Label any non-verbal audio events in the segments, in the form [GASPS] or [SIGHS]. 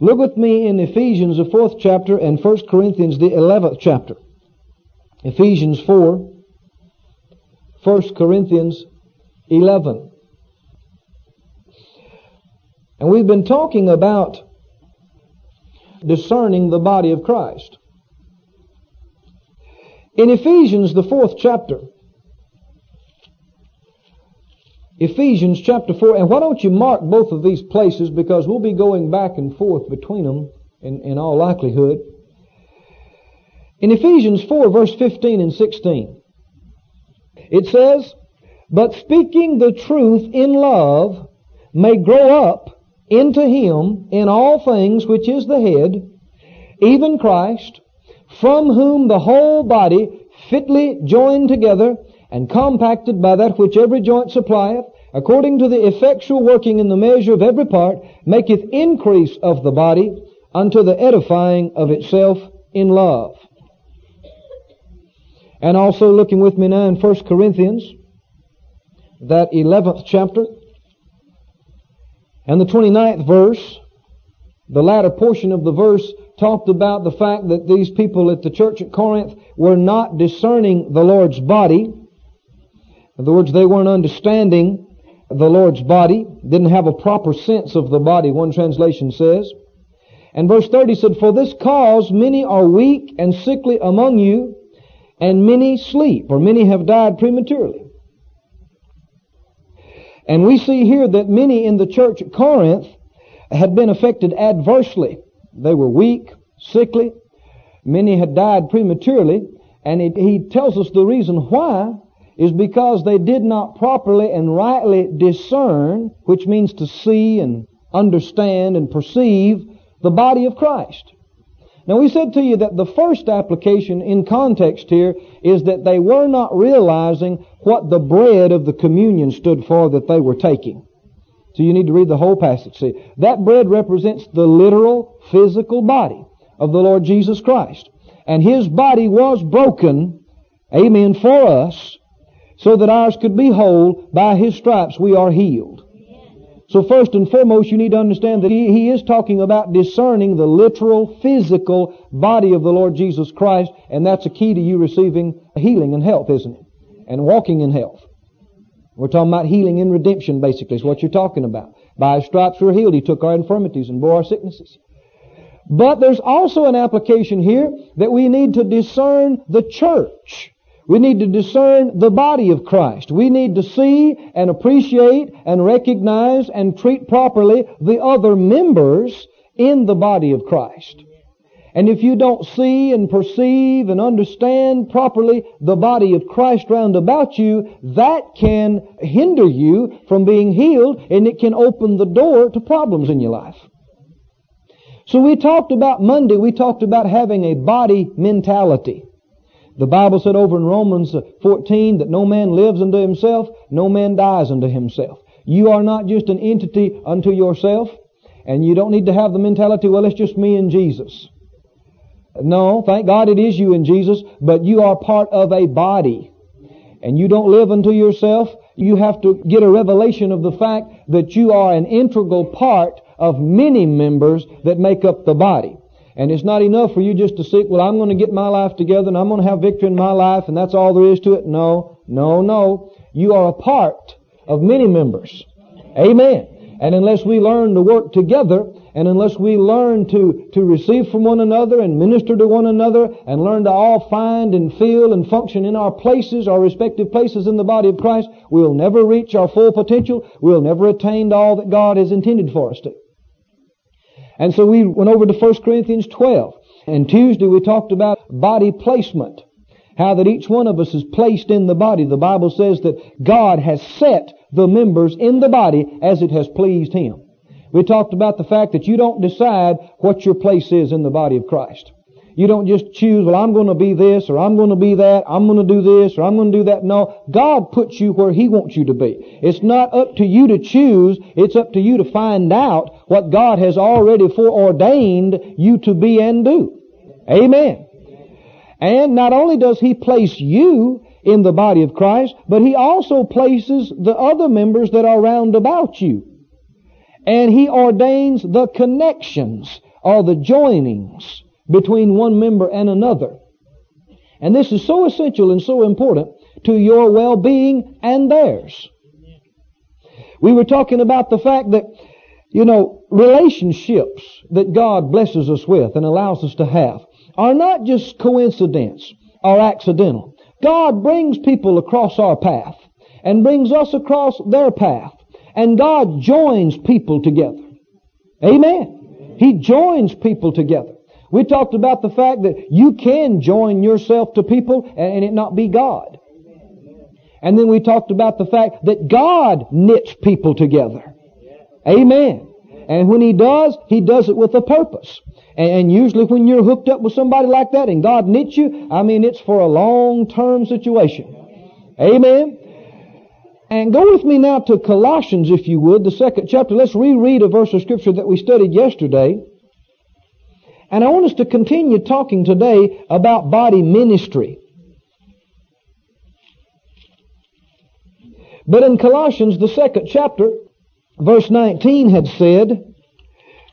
Look with me in Ephesians, the fourth chapter, and 1 Corinthians, the eleventh chapter. Ephesians 4, 1 Corinthians 11. And we've been talking about discerning the body of Christ. In Ephesians, the fourth chapter, Ephesians chapter 4, and why don't you mark both of these places because we'll be going back and forth between them in, in all likelihood. In Ephesians 4, verse 15 and 16, it says, But speaking the truth in love may grow up into him in all things which is the head, even Christ, from whom the whole body fitly joined together and compacted by that which every joint supplieth, according to the effectual working in the measure of every part, maketh increase of the body unto the edifying of itself in love. And also looking with me now in 1 Corinthians, that 11th chapter, and the 29th verse, the latter portion of the verse talked about the fact that these people at the church at Corinth were not discerning the Lord's body. In other words, they weren't understanding the Lord's body, didn't have a proper sense of the body, one translation says. And verse 30 said, For this cause many are weak and sickly among you, and many sleep, or many have died prematurely. And we see here that many in the church at Corinth had been affected adversely. They were weak, sickly. Many had died prematurely. And it, he tells us the reason why is because they did not properly and rightly discern, which means to see and understand and perceive the body of Christ. Now we said to you that the first application in context here is that they were not realizing what the bread of the communion stood for that they were taking. So you need to read the whole passage. See, that bread represents the literal physical body of the Lord Jesus Christ. And His body was broken, amen, for us, so that ours could be whole. By His stripes we are healed. So first and foremost, you need to understand that he, he, is talking about discerning the literal, physical body of the Lord Jesus Christ, and that's a key to you receiving healing and health, isn't it? And walking in health. We're talking about healing and redemption, basically, is what you're talking about. By His stripes we're healed. He took our infirmities and bore our sicknesses. But there's also an application here that we need to discern the church. We need to discern the body of Christ. We need to see and appreciate and recognize and treat properly the other members in the body of Christ. And if you don't see and perceive and understand properly the body of Christ round about you, that can hinder you from being healed and it can open the door to problems in your life. So we talked about Monday, we talked about having a body mentality. The Bible said over in Romans 14 that no man lives unto himself, no man dies unto himself. You are not just an entity unto yourself, and you don't need to have the mentality, well, it's just me and Jesus. No, thank God it is you and Jesus, but you are part of a body. And you don't live unto yourself. You have to get a revelation of the fact that you are an integral part of many members that make up the body. And it's not enough for you just to seek, well, I'm going to get my life together and I'm going to have victory in my life and that's all there is to it. No, no, no. You are a part of many members. Amen. And unless we learn to work together and unless we learn to, to receive from one another and minister to one another and learn to all find and feel and function in our places, our respective places in the body of Christ, we'll never reach our full potential. We'll never attain to all that God has intended for us to. And so we went over to 1 Corinthians 12. And Tuesday we talked about body placement. How that each one of us is placed in the body. The Bible says that God has set the members in the body as it has pleased Him. We talked about the fact that you don't decide what your place is in the body of Christ. You don't just choose, well, I'm going to be this, or I'm going to be that, I'm going to do this, or I'm going to do that. No, God puts you where He wants you to be. It's not up to you to choose, it's up to you to find out what God has already foreordained you to be and do. Amen. And not only does He place you in the body of Christ, but He also places the other members that are round about you. And He ordains the connections or the joinings between one member and another. And this is so essential and so important to your well-being and theirs. We were talking about the fact that, you know, relationships that God blesses us with and allows us to have are not just coincidence or accidental. God brings people across our path and brings us across their path. And God joins people together. Amen. He joins people together. We talked about the fact that you can join yourself to people and it not be God. And then we talked about the fact that God knits people together. Amen. And when He does, He does it with a purpose. And usually when you're hooked up with somebody like that and God knits you, I mean, it's for a long-term situation. Amen. And go with me now to Colossians, if you would, the second chapter. Let's reread a verse of scripture that we studied yesterday. And I want us to continue talking today about body ministry. But in Colossians, the second chapter, verse 19 had said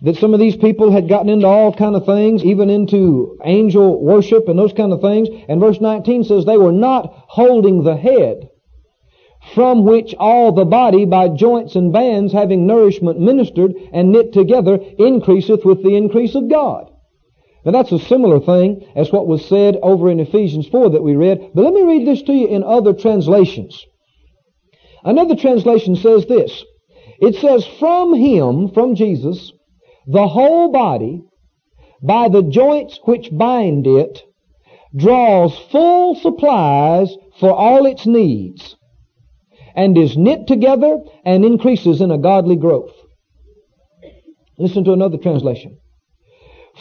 that some of these people had gotten into all kind of things, even into angel worship and those kind of things. And verse 19 says they were not holding the head from which all the body by joints and bands having nourishment ministered and knit together increaseth with the increase of God. Now that's a similar thing as what was said over in Ephesians 4 that we read, but let me read this to you in other translations. Another translation says this. It says, from Him, from Jesus, the whole body, by the joints which bind it, draws full supplies for all its needs and is knit together and increases in a godly growth. Listen to another translation.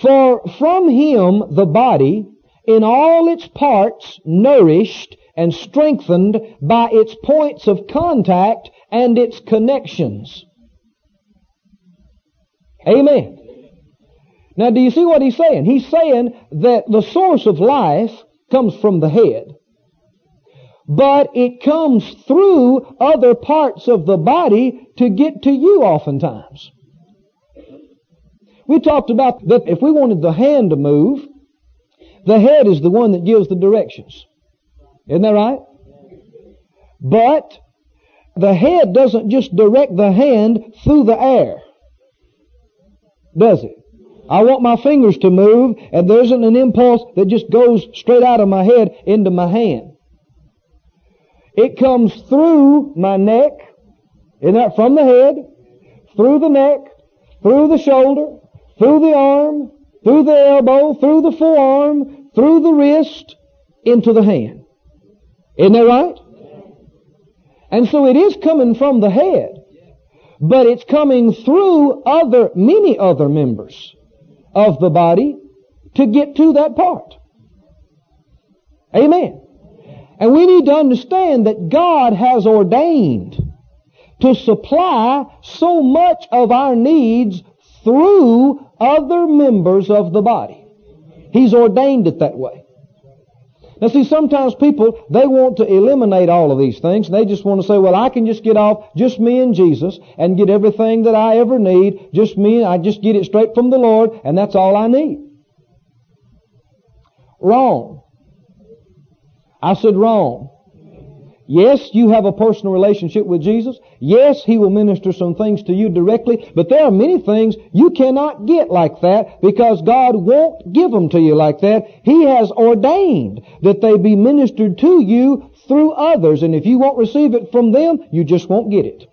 For from him the body, in all its parts, nourished and strengthened by its points of contact and its connections. Amen. Now do you see what he's saying? He's saying that the source of life comes from the head but it comes through other parts of the body to get to you oftentimes. We talked about that if we wanted the hand to move, the head is the one that gives the directions. Isn't that right? But the head doesn't just direct the hand through the air. Does it? I want my fingers to move and there isn't an impulse that just goes straight out of my head into my hand. It comes through my neck, isn't that from the head, through the neck, through the shoulder, through the arm, through the elbow, through the forearm, through the wrist, into the hand. Isn't that right? And so it is coming from the head, but it's coming through other, many other members of the body to get to that part. Amen. And we need to understand that God has ordained to supply so much of our needs through other members of the body. He's ordained it that way. Now see, sometimes people, they want to eliminate all of these things. And They just want to say, well, I can just get off just me and Jesus and get everything that I ever need. Just me, I just get it straight from the Lord and that's all I need. Wrong. I said wrong. Yes, you have a personal relationship with Jesus. Yes, He will minister some things to you directly, but there are many things you cannot get like that because God won't give them to you like that. He has ordained that they be ministered to you through others, and if you won't receive it from them, you just won't get it.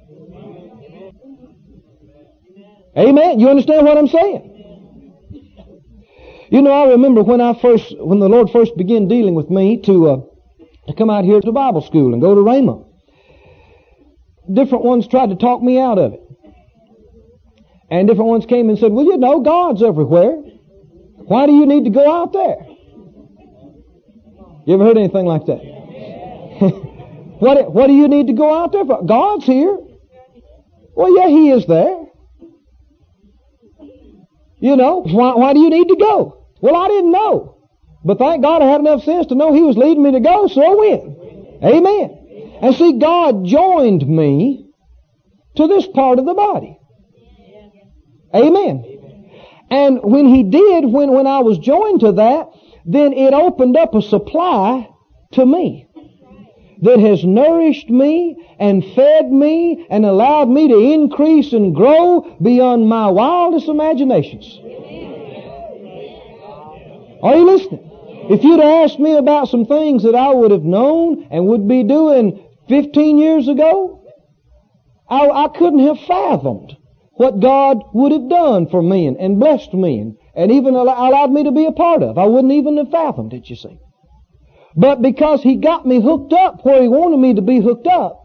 Amen. You understand what I'm saying? You know, I remember when I first, when the Lord first began dealing with me to, uh, to come out here to Bible school and go to Rhema. Different ones tried to talk me out of it. And different ones came and said, well, you know, God's everywhere. Why do you need to go out there? You ever heard anything like that? [LAUGHS] what, what do you need to go out there for? God's here. Well, yeah, He is there. You know, why, why do you need to go? Well, I didn't know. But thank God I had enough sense to know He was leading me to go, so I went. Amen. And see, God joined me to this part of the body. Amen. And when he did, when, when I was joined to that, then it opened up a supply to me that has nourished me and fed me and allowed me to increase and grow beyond my wildest imaginations. Are you listening? If you'd asked me about some things that I would have known and would be doing 15 years ago, I, I couldn't have fathomed what God would have done for me and, blessed me and, and even allowed me to be a part of. I wouldn't even have fathomed it, you see. But because He got me hooked up where He wanted me to be hooked up,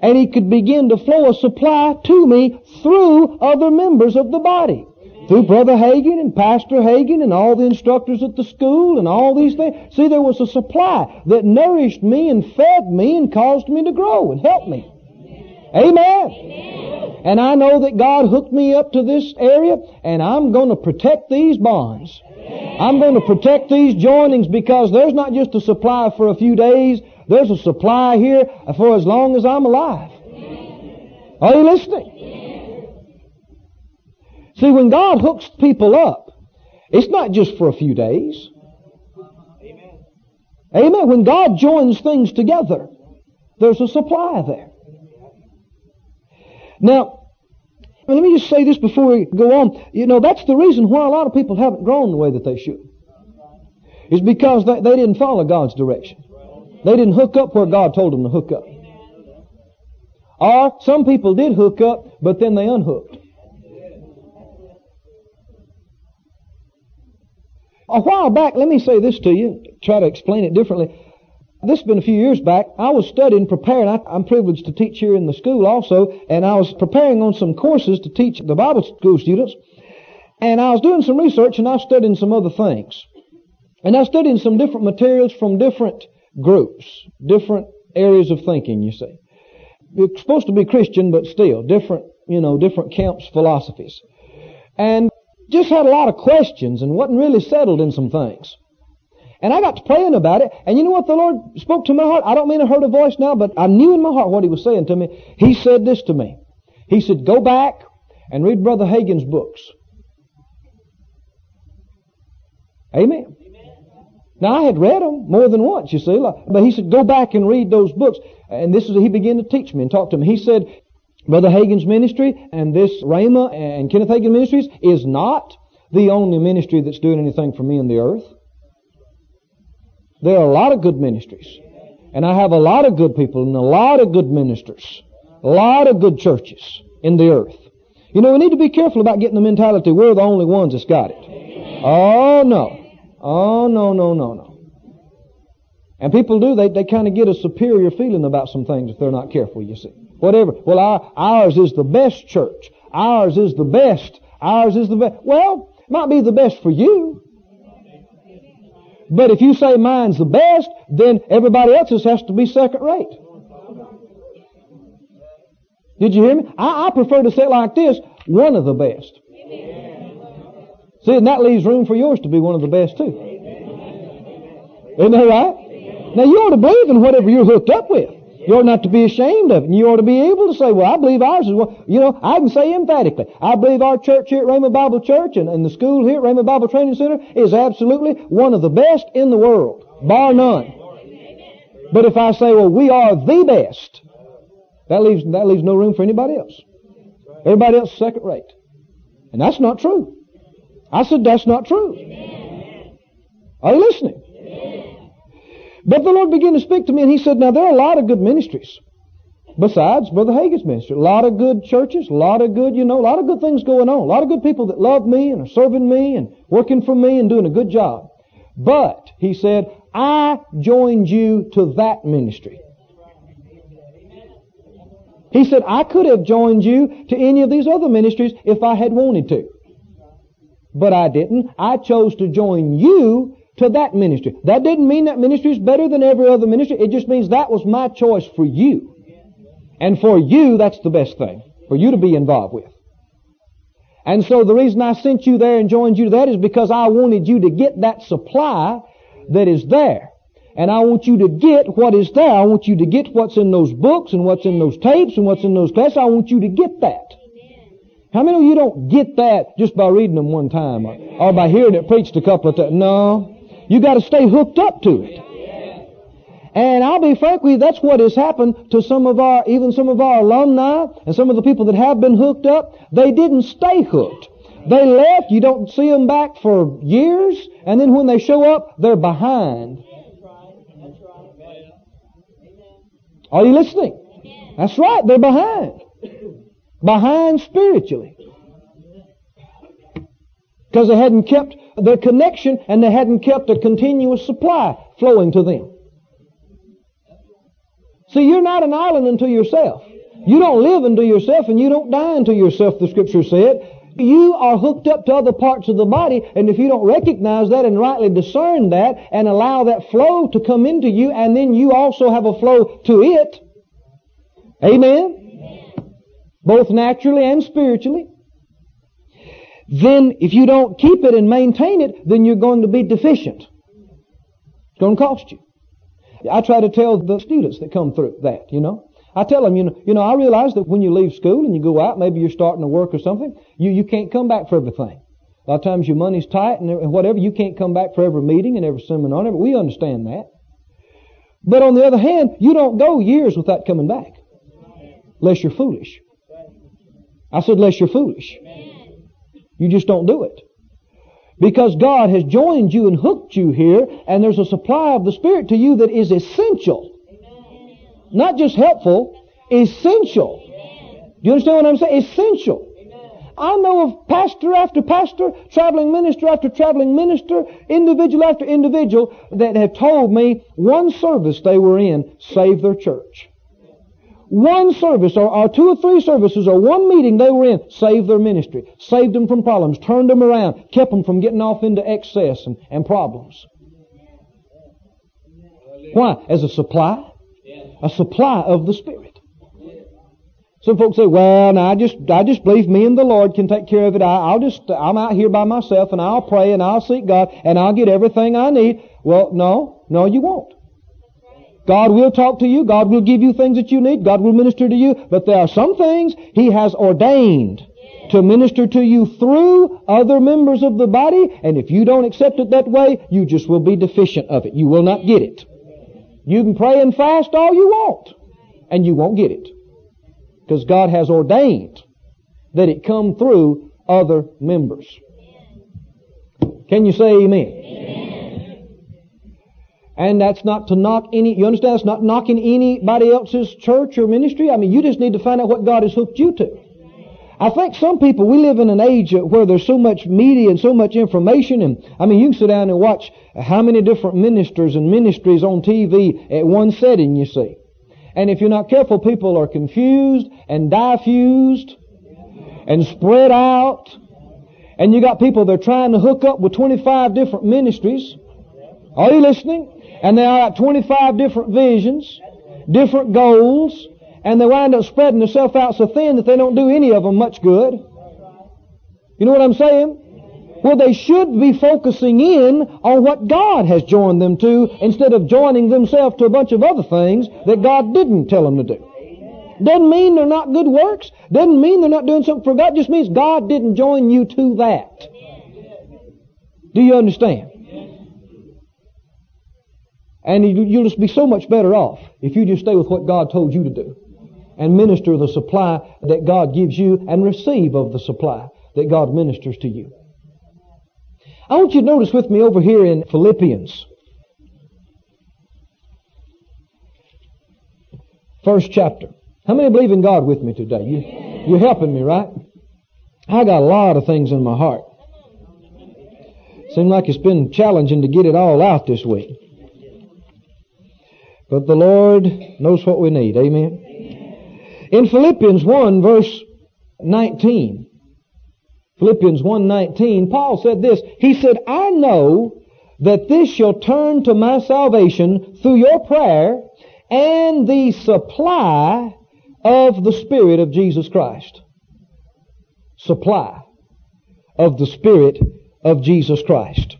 and He could begin to flow a supply to me through other members of the body. Through Brother Hagin and Pastor Hagin and all the instructors at the school and all these things. See, there was a supply that nourished me and fed me and caused me to grow and help me. Amen. And I know that God hooked me up to this area and I'm going to protect these bonds. I'm going to protect these joinings because there's not just a supply for a few days. There's a supply here for as long as I'm alive. Are you listening? See, when God hooks people up, it's not just for a few days. Amen. Amen. When God joins things together, there's a supply there. Now, let me just say this before we go on. You know, that's the reason why a lot of people haven't grown the way that they should. Is because they, they didn't follow God's direction. They didn't hook up where God told them to hook up. Or some people did hook up, but then they unhooked. A while back, let me say this to you, try to explain it differently. This has been a few years back. I was studying, preparing. I, am privileged to teach here in the school also, and I was preparing on some courses to teach the Bible school students. And I was doing some research, and I was studying some other things. And I was studying some different materials from different groups, different areas of thinking, you see. It's supposed to be Christian, but still, different, you know, different camps, philosophies. And just had a lot of questions and wasn't really settled in some things. And I got to praying about it, and you know what the Lord spoke to my heart? I don't mean I heard a voice now, but I knew in my heart what He was saying to me. He said this to me. He said, go back and read Brother Hagin's books. Amen. Now I had read them more than once, you see, but he said, go back and read those books. And this is, he began to teach me and talk to me. He said, Brother Hagin's ministry and this Rhema and Kenneth Hagin Ministries is not the only ministry that's doing anything for me in the earth. There are a lot of good ministries. And I have a lot of good people and a lot of good ministers. A lot of good churches in the earth. You know, we need to be careful about getting the mentality we're the only ones that's got it. Oh no. Oh no, no, no, no. And people do, they, they kind of get a superior feeling about some things if they're not careful, you see. Whatever. Well, our, ours is the best church. Ours is the best. Ours is the best. Well, it might be the best for you. But if you say mine's the best, then everybody else's has to be second rate. Did you hear me? I, I prefer to say it like this, one of the best. See, and that leaves room for yours to be one of the best too. Isn't that right? Now you ought to believe in whatever you're hooked up with. You ought not to be ashamed of it. And you ought to be able to say, well, I believe ours is well. You know, I can say emphatically, I believe our church here at Rhema Bible Church and, and the school here at Rhema Bible Training Center is absolutely one of the best in the world, bar none. But if I say, well, we are the best, that leaves, that leaves no room for anybody else. Everybody else is second rate. And that's not true. I said, that's not true. Are you listening? But the Lord began to speak to me and He said, now there are a lot of good ministries. Besides Brother Hagin's ministry. A lot of good churches, a lot of good, you know, a lot of good things going on. A lot of good people that love me and are serving me and working for me and doing a good job. But, he said, I joined you to that ministry. He said, I could have joined you to any of these other ministries if I had wanted to. But I didn't. I chose to join you to that ministry. That didn't mean that ministry is better than every other ministry. It just means that was my choice for you. And for you, that's the best thing. For you to be involved with. And so the reason I sent you there and joined you to that is because I wanted you to get that supply that is there. And I want you to get what is there. I want you to get what's in those books and what's in those tapes and what's in those classes. I want you to get that. How many of you don't get that just by reading them one time or, or by hearing it preached a couple of times? No. You got to stay hooked up to it. And I'll be frank with you, that's what has happened to some of our, even some of our alumni and some of the people that have been hooked up. They didn't stay hooked. They left, you don't see them back for years, and then when they show up, they're behind. Are you listening? That's right, they're behind. Behind spiritually. Because they hadn't kept their connection and they hadn't kept a continuous supply flowing to them. See, you're not an island unto yourself. You don't live unto yourself and you don't die unto yourself, the scripture said. You are hooked up to other parts of the body, and if you don't recognize that and rightly discern that and allow that flow to come into you, and then you also have a flow to it, amen? Both naturally and spiritually. Then, if you don't keep it and maintain it, then you're going to be deficient. It's going to cost you. I try to tell the students that come through that, you know. I tell them, you know, you know, I realize that when you leave school and you go out, maybe you're starting to work or something, you, you can't come back for everything. A lot of times your money's tight and whatever, you can't come back for every meeting and every seminar. And we understand that. But on the other hand, you don't go years without coming back. Unless you're foolish. I said, unless you're foolish. You just don't do it. Because God has joined you and hooked you here, and there's a supply of the Spirit to you that is essential. Not just helpful, essential. Do you understand what I'm saying? Essential. I know of pastor after pastor, traveling minister after traveling minister, individual after individual that have told me one service they were in saved their church. One service or, or, two or three services or one meeting they were in saved their ministry, saved them from problems, turned them around, kept them from getting off into excess and, and problems. Why? As a supply? A supply of the Spirit. Some folks say, well, now I just, I just believe me and the Lord can take care of it. I, will just, I'm out here by myself and I'll pray and I'll seek God and I'll get everything I need. Well, no, no, you won't. God will talk to you. God will give you things that you need. God will minister to you. But there are some things He has ordained to minister to you through other members of the body. And if you don't accept it that way, you just will be deficient of it. You will not get it. You can pray and fast all you want. And you won't get it. Because God has ordained that it come through other members. Can you say amen? And that's not to knock any, you understand? It's not knocking anybody else's church or ministry. I mean, you just need to find out what God has hooked you to. I think some people, we live in an age where there's so much media and so much information and, I mean, you can sit down and watch how many different ministers and ministries on TV at one setting you see. And if you're not careful, people are confused and diffused and spread out. And you got people that are trying to hook up with 25 different ministries. Are you listening? And they are at 25 different visions, different goals, and they wind up spreading themselves out so thin that they don't do any of them much good. You know what I'm saying? Well, they should be focusing in on what God has joined them to instead of joining themselves to a bunch of other things that God didn't tell them to do. Doesn't mean they're not good works. Doesn't mean they're not doing something for God. Just means God didn't join you to that. Do you understand? And you'll just be so much better off if you just stay with what God told you to do and minister the supply that God gives you and receive of the supply that God ministers to you. I want you to notice with me over here in Philippians. First chapter. How many believe in God with me today? You, you're helping me, right? I got a lot of things in my heart. Seems like it's been challenging to get it all out this week. But the Lord knows what we need. Amen. In Philippians 1 verse 19, Philippians 1:19, Paul said this. He said, "I know that this shall turn to my salvation through your prayer and the supply of the Spirit of Jesus Christ." Supply of the Spirit of Jesus Christ.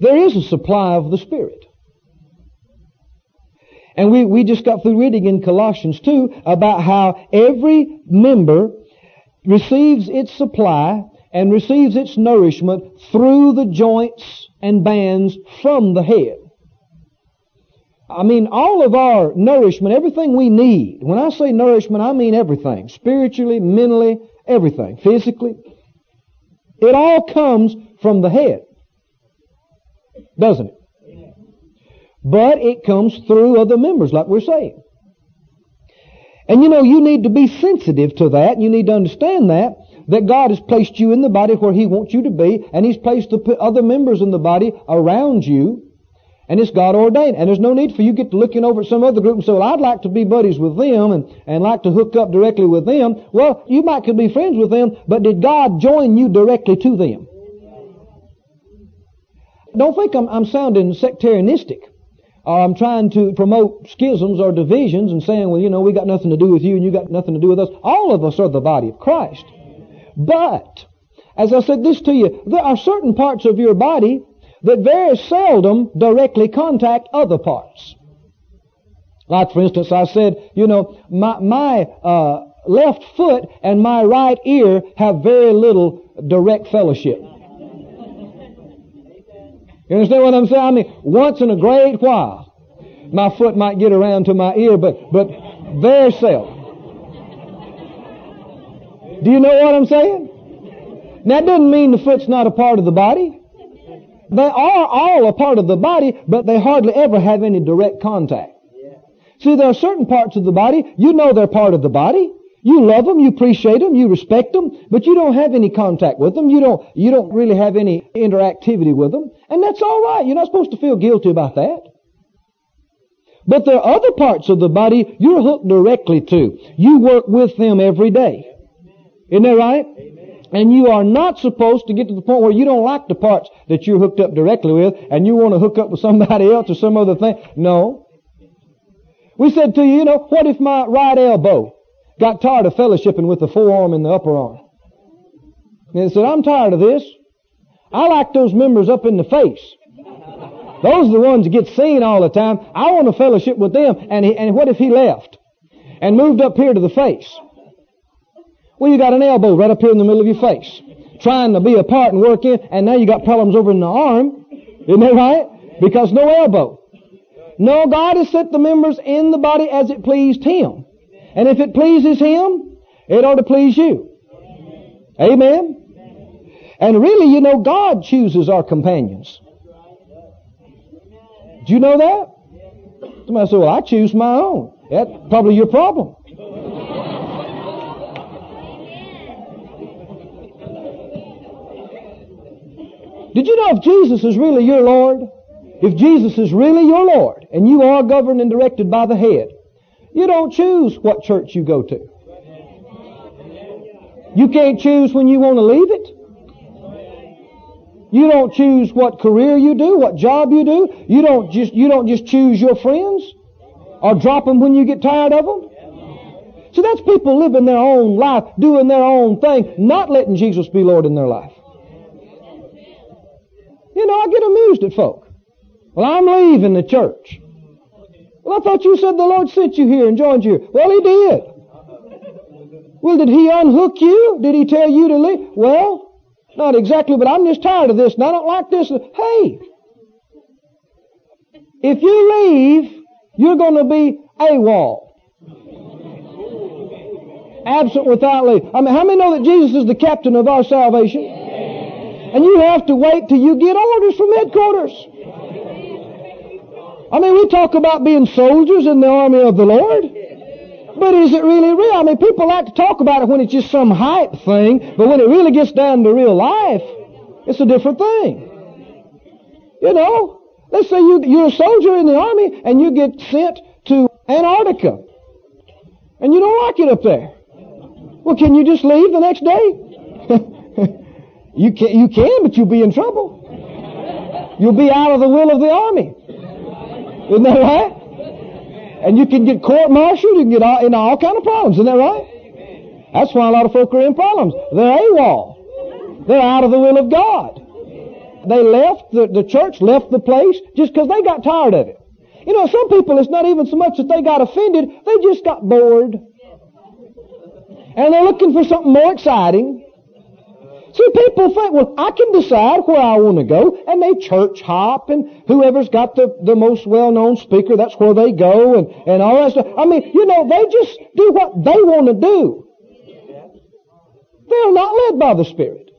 There is a supply of the Spirit. And we, we just got through reading in Colossians 2 about how every member receives its supply and receives its nourishment through the joints and bands from the head. I mean, all of our nourishment, everything we need. When I say nourishment, I mean everything. Spiritually, mentally, everything. Physically. It all comes from the head. Doesn't it? But it comes through other members, like we're saying. And you know, you need to be sensitive to that. You need to understand that, that God has placed you in the body where He wants you to be, and He's placed the other members in the body around you, and it's God ordained. And there's no need for you to get to looking over at some other group and say, well, I'd like to be buddies with them and, and like to hook up directly with them. Well, you might could be friends with them, but did God join you directly to them? Don't think I'm, I'm sounding sectarianistic I'm trying to promote schisms or divisions and saying, well, you know, we got nothing to do with you and you got nothing to do with us. All of us are the body of Christ. But, as I said this to you, there are certain parts of your body that very seldom directly contact other parts. Like, for instance, I said, you know, my, my uh, left foot and my right ear have very little direct fellowship. You understand what I'm saying? I mean, once in a great while, my foot might get around to my ear, but, but very seldom. Do you know what I'm saying? That doesn't mean the foot's not a part of the body. They are all a part of the body, but they hardly ever have any direct contact. See, there are certain parts of the body, you know they're part of the body. You love them, you appreciate them, you respect them, but you don't have any contact with them. You don't, you don't really have any interactivity with them. And that's alright. You're not supposed to feel guilty about that. But there are other parts of the body you're hooked directly to. You work with them every day. Isn't that right? And you are not supposed to get to the point where you don't like the parts that you're hooked up directly with and you want to hook up with somebody [LAUGHS] else or some other thing. No. We said to you, you know, what if my right elbow got tired of fellowshipping with the forearm and the upper arm. And said, I'm tired of this. I like those members up in the face. Those are the ones that get seen all the time. I want to fellowship with them. And, he, and what if he left and moved up here to the face? Well, you got an elbow right up here in the middle of your face, trying to be apart and work in, and now you got problems over in the arm. Isn't that right? Because no elbow. No, God has set the members in the body as it pleased Him. And if it pleases Him, it ought to please you. Amen? And really, you know, God chooses our companions. Do you know that? Somebody said, well, I choose my own. That's probably your problem. Did you know if Jesus is really your Lord, if Jesus is really your Lord, and you are governed and directed by the head, you don't choose what church you go to. You can't choose when you want to leave it. You don't choose what career you do, what job you do. You don't just, you don't just choose your friends or drop them when you get tired of them. So that's people living their own life, doing their own thing, not letting Jesus be Lord in their life. You know, I get amused at folk. Well, I'm leaving the church. Well, I thought you said the Lord sent you here and joined you. Well, He did. Well, did He unhook you? Did He tell you to leave? Well, not exactly, but I'm just tired of this and I don't like this. Hey, if you leave, you're going to be AWOL. Absent without leave. I mean, how many know that Jesus is the captain of our salvation? And you have to wait till you get orders from headquarters. I mean, we talk about being soldiers in the army of the Lord. But is it really real? I mean, people like to talk about it when it's just some hype thing, but when it really gets down to real life, it's a different thing. You know, let's say you, you're a soldier in the army and you get sent to Antarctica. And you don't like it up there. Well, can you just leave the next day? [LAUGHS] you can, you can, but you'll be in trouble. You'll be out of the will of the army. Isn't that right? And you can get court-martialed, you can get all, in all kind of problems. Isn't that right? That's why a lot of folk are in problems. They're AWOL. They're out of the will of God. They left, the, the church left the place just because they got tired of it. You know, some people, it's not even so much that they got offended, they just got bored. And they're looking for something more exciting. See, people think, well, I can decide where I want to go, and they church hop, and whoever's got the, the most well-known speaker, that's where they go, and, and all that stuff. I mean, you know, they just do what they want to do. They're not led by the Spirit.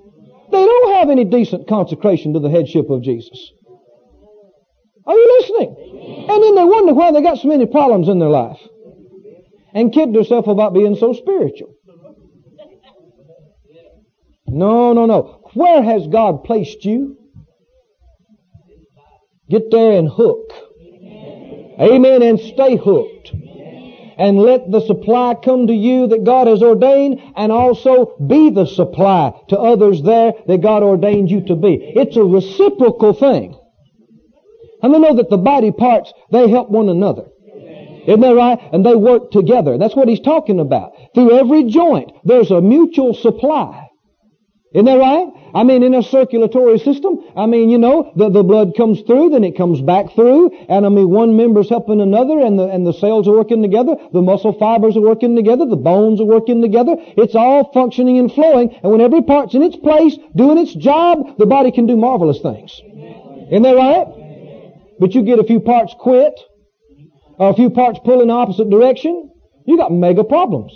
They don't have any decent consecration to the headship of Jesus. Are you listening? And then they wonder why they got so many problems in their life. And kid themselves about being so spiritual. No, no, no. Where has God placed you? Get there and hook. Amen. And stay hooked. And let the supply come to you that God has ordained and also be the supply to others there that God ordained you to be. It's a reciprocal thing. And they know that the body parts, they help one another. Isn't that right? And they work together. That's what he's talking about. Through every joint, there's a mutual supply. Isn't that right? I mean, in a circulatory system, I mean, you know, the, the blood comes through, then it comes back through, and I mean, one member's helping another, and the, and the cells are working together, the muscle fibers are working together, the bones are working together, it's all functioning and flowing, and when every part's in its place, doing its job, the body can do marvelous things. Isn't that right? But you get a few parts quit, or a few parts pull in the opposite direction, you got mega problems.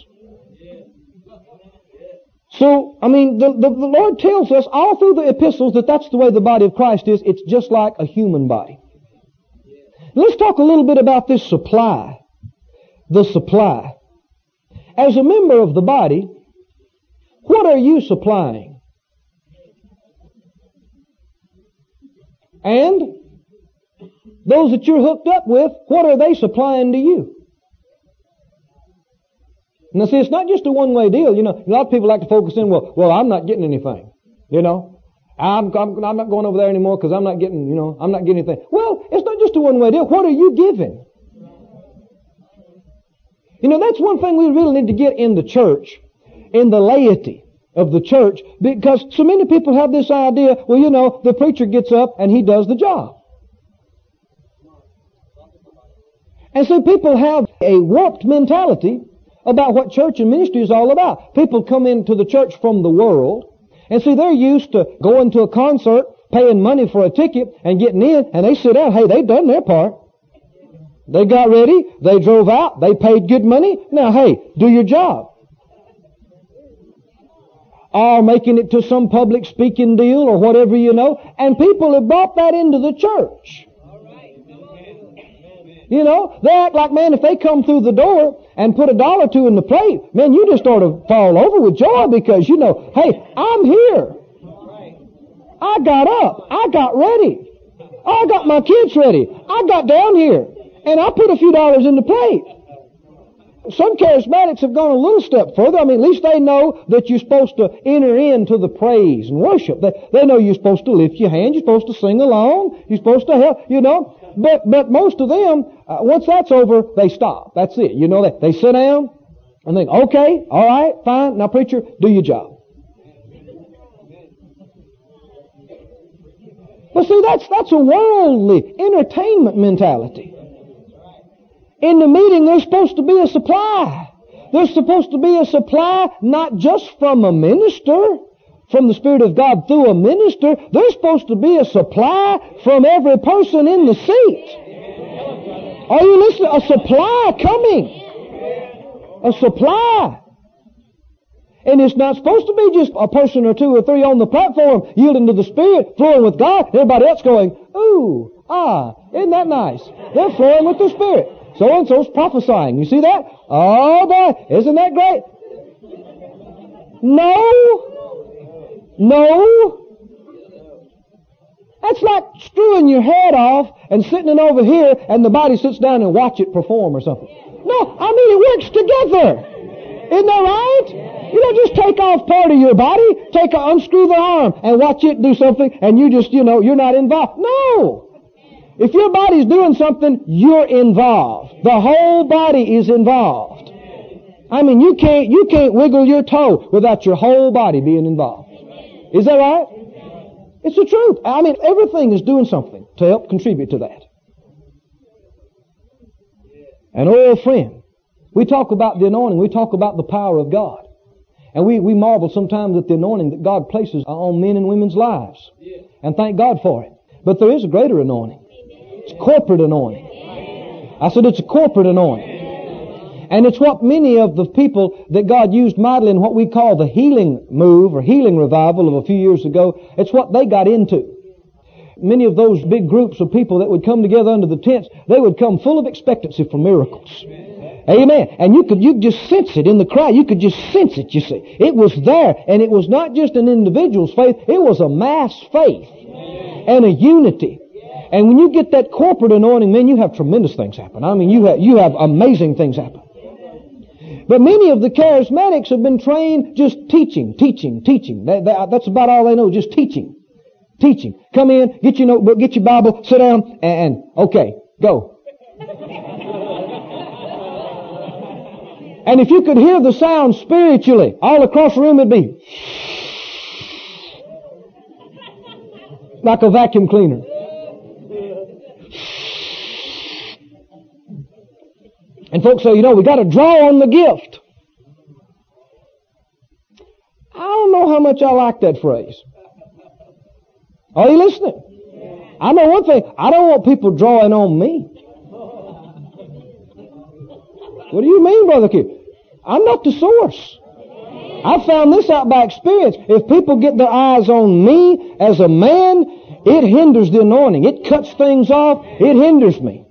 So, I mean, the, the, the, Lord tells us all through the epistles that that's the way the body of Christ is. It's just like a human body. Let's talk a little bit about this supply. The supply. As a member of the body, what are you supplying? And those that you're hooked up with, what are they supplying to you? Now see, it's not just a one-way deal. You know, a lot of people like to focus in, well, well, I'm not getting anything. You know, I'm, I'm, I'm not going over there anymore because I'm not getting, you know, I'm not getting anything. Well, it's not just a one-way deal. What are you giving? You know, that's one thing we really need to get in the church, in the laity of the church, because so many people have this idea, well, you know, the preacher gets up and he does the job. And so people have a warped mentality about what church and ministry is all about. People come into the church from the world, and see, they're used to going to a concert, paying money for a ticket, and getting in, and they sit down. Hey, they've done their part. They got ready, they drove out, they paid good money. Now, hey, do your job. Or making it to some public speaking deal or whatever you know, and people have brought that into the church. You know, they act like, man, if they come through the door and put a dollar or two in the plate, man, you just ought to fall over with joy because, you know, hey, I'm here. I got up. I got ready. I got my kids ready. I got down here and I put a few dollars in the plate. Some charismatics have gone a little step further. I mean, at least they know that you're supposed to enter into the praise and worship. They, they know you're supposed to lift your hand. You're supposed to sing along. You're supposed to help, you know. But, but most of them, uh, once that's over, they stop. That's it. You know, they, they sit down and think, okay, all right, fine. Now preacher, do your job. But see, that's, that's a worldly entertainment mentality. In the meeting, there's supposed to be a supply. There's supposed to be a supply not just from a minister, from the Spirit of God through a minister, there's supposed to be a supply from every person in the seat. Are you listening? A supply coming. A supply. And it's not supposed to be just a person or two or three on the platform yielding to the Spirit, flowing with God, everybody else going, ooh, ah, isn't that nice? They're flowing with the Spirit. So and so's prophesying. You see that? Oh boy, isn't that great? No, no. That's like screwing your head off and sitting it over here and the body sits down and watch it perform or something. No, I mean it works together. Isn't that right? You don't just take off part of your body, take a, unscrew the arm and watch it do something and you just, you know, you're not involved. No! If your body's doing something, you're involved. The whole body is involved. I mean, you can't, you can't wiggle your toe without your whole body being involved. Is that right? It's the truth. I mean, everything is doing something to help contribute to that. an old friend. We talk about the anointing. We talk about the power of God. And we, we marvel sometimes at the anointing that God places on men and women's lives. And thank God for it. But there is a greater anointing. It's corporate anointing. I said it's a corporate anointing. And it's what many of the people that God used mightily in what we call the healing move or healing revival of a few years ago, it's what they got into. Many of those big groups of people that would come together under the tents, they would come full of expectancy for miracles. Amen. And you could, you just sense it in the crowd. You could just sense it, you see. It was there. And it was not just an individual's faith. It was a mass faith. And a unity. And when you get that corporate anointing, man, you have tremendous things happen. I mean, you have, you have amazing things happen. But many of the charismatics have been trained just teaching, teaching, teaching. That's about all they know, just teaching. Teaching. Come in, get your notebook, get your Bible, sit down, and, and okay, go. And if you could hear the sound spiritually, all across the room it'd be [LAUGHS] like a vacuum cleaner. And folks say, you know, we got to draw on the gift. I don't know how much I like that phrase. Are you listening? I know one thing. I don't want people drawing on me. What do you mean, Brother Q? I'm not the source. I found this out by experience. If people get their eyes on me as a man, it hinders the anointing. It cuts things off. It hinders me.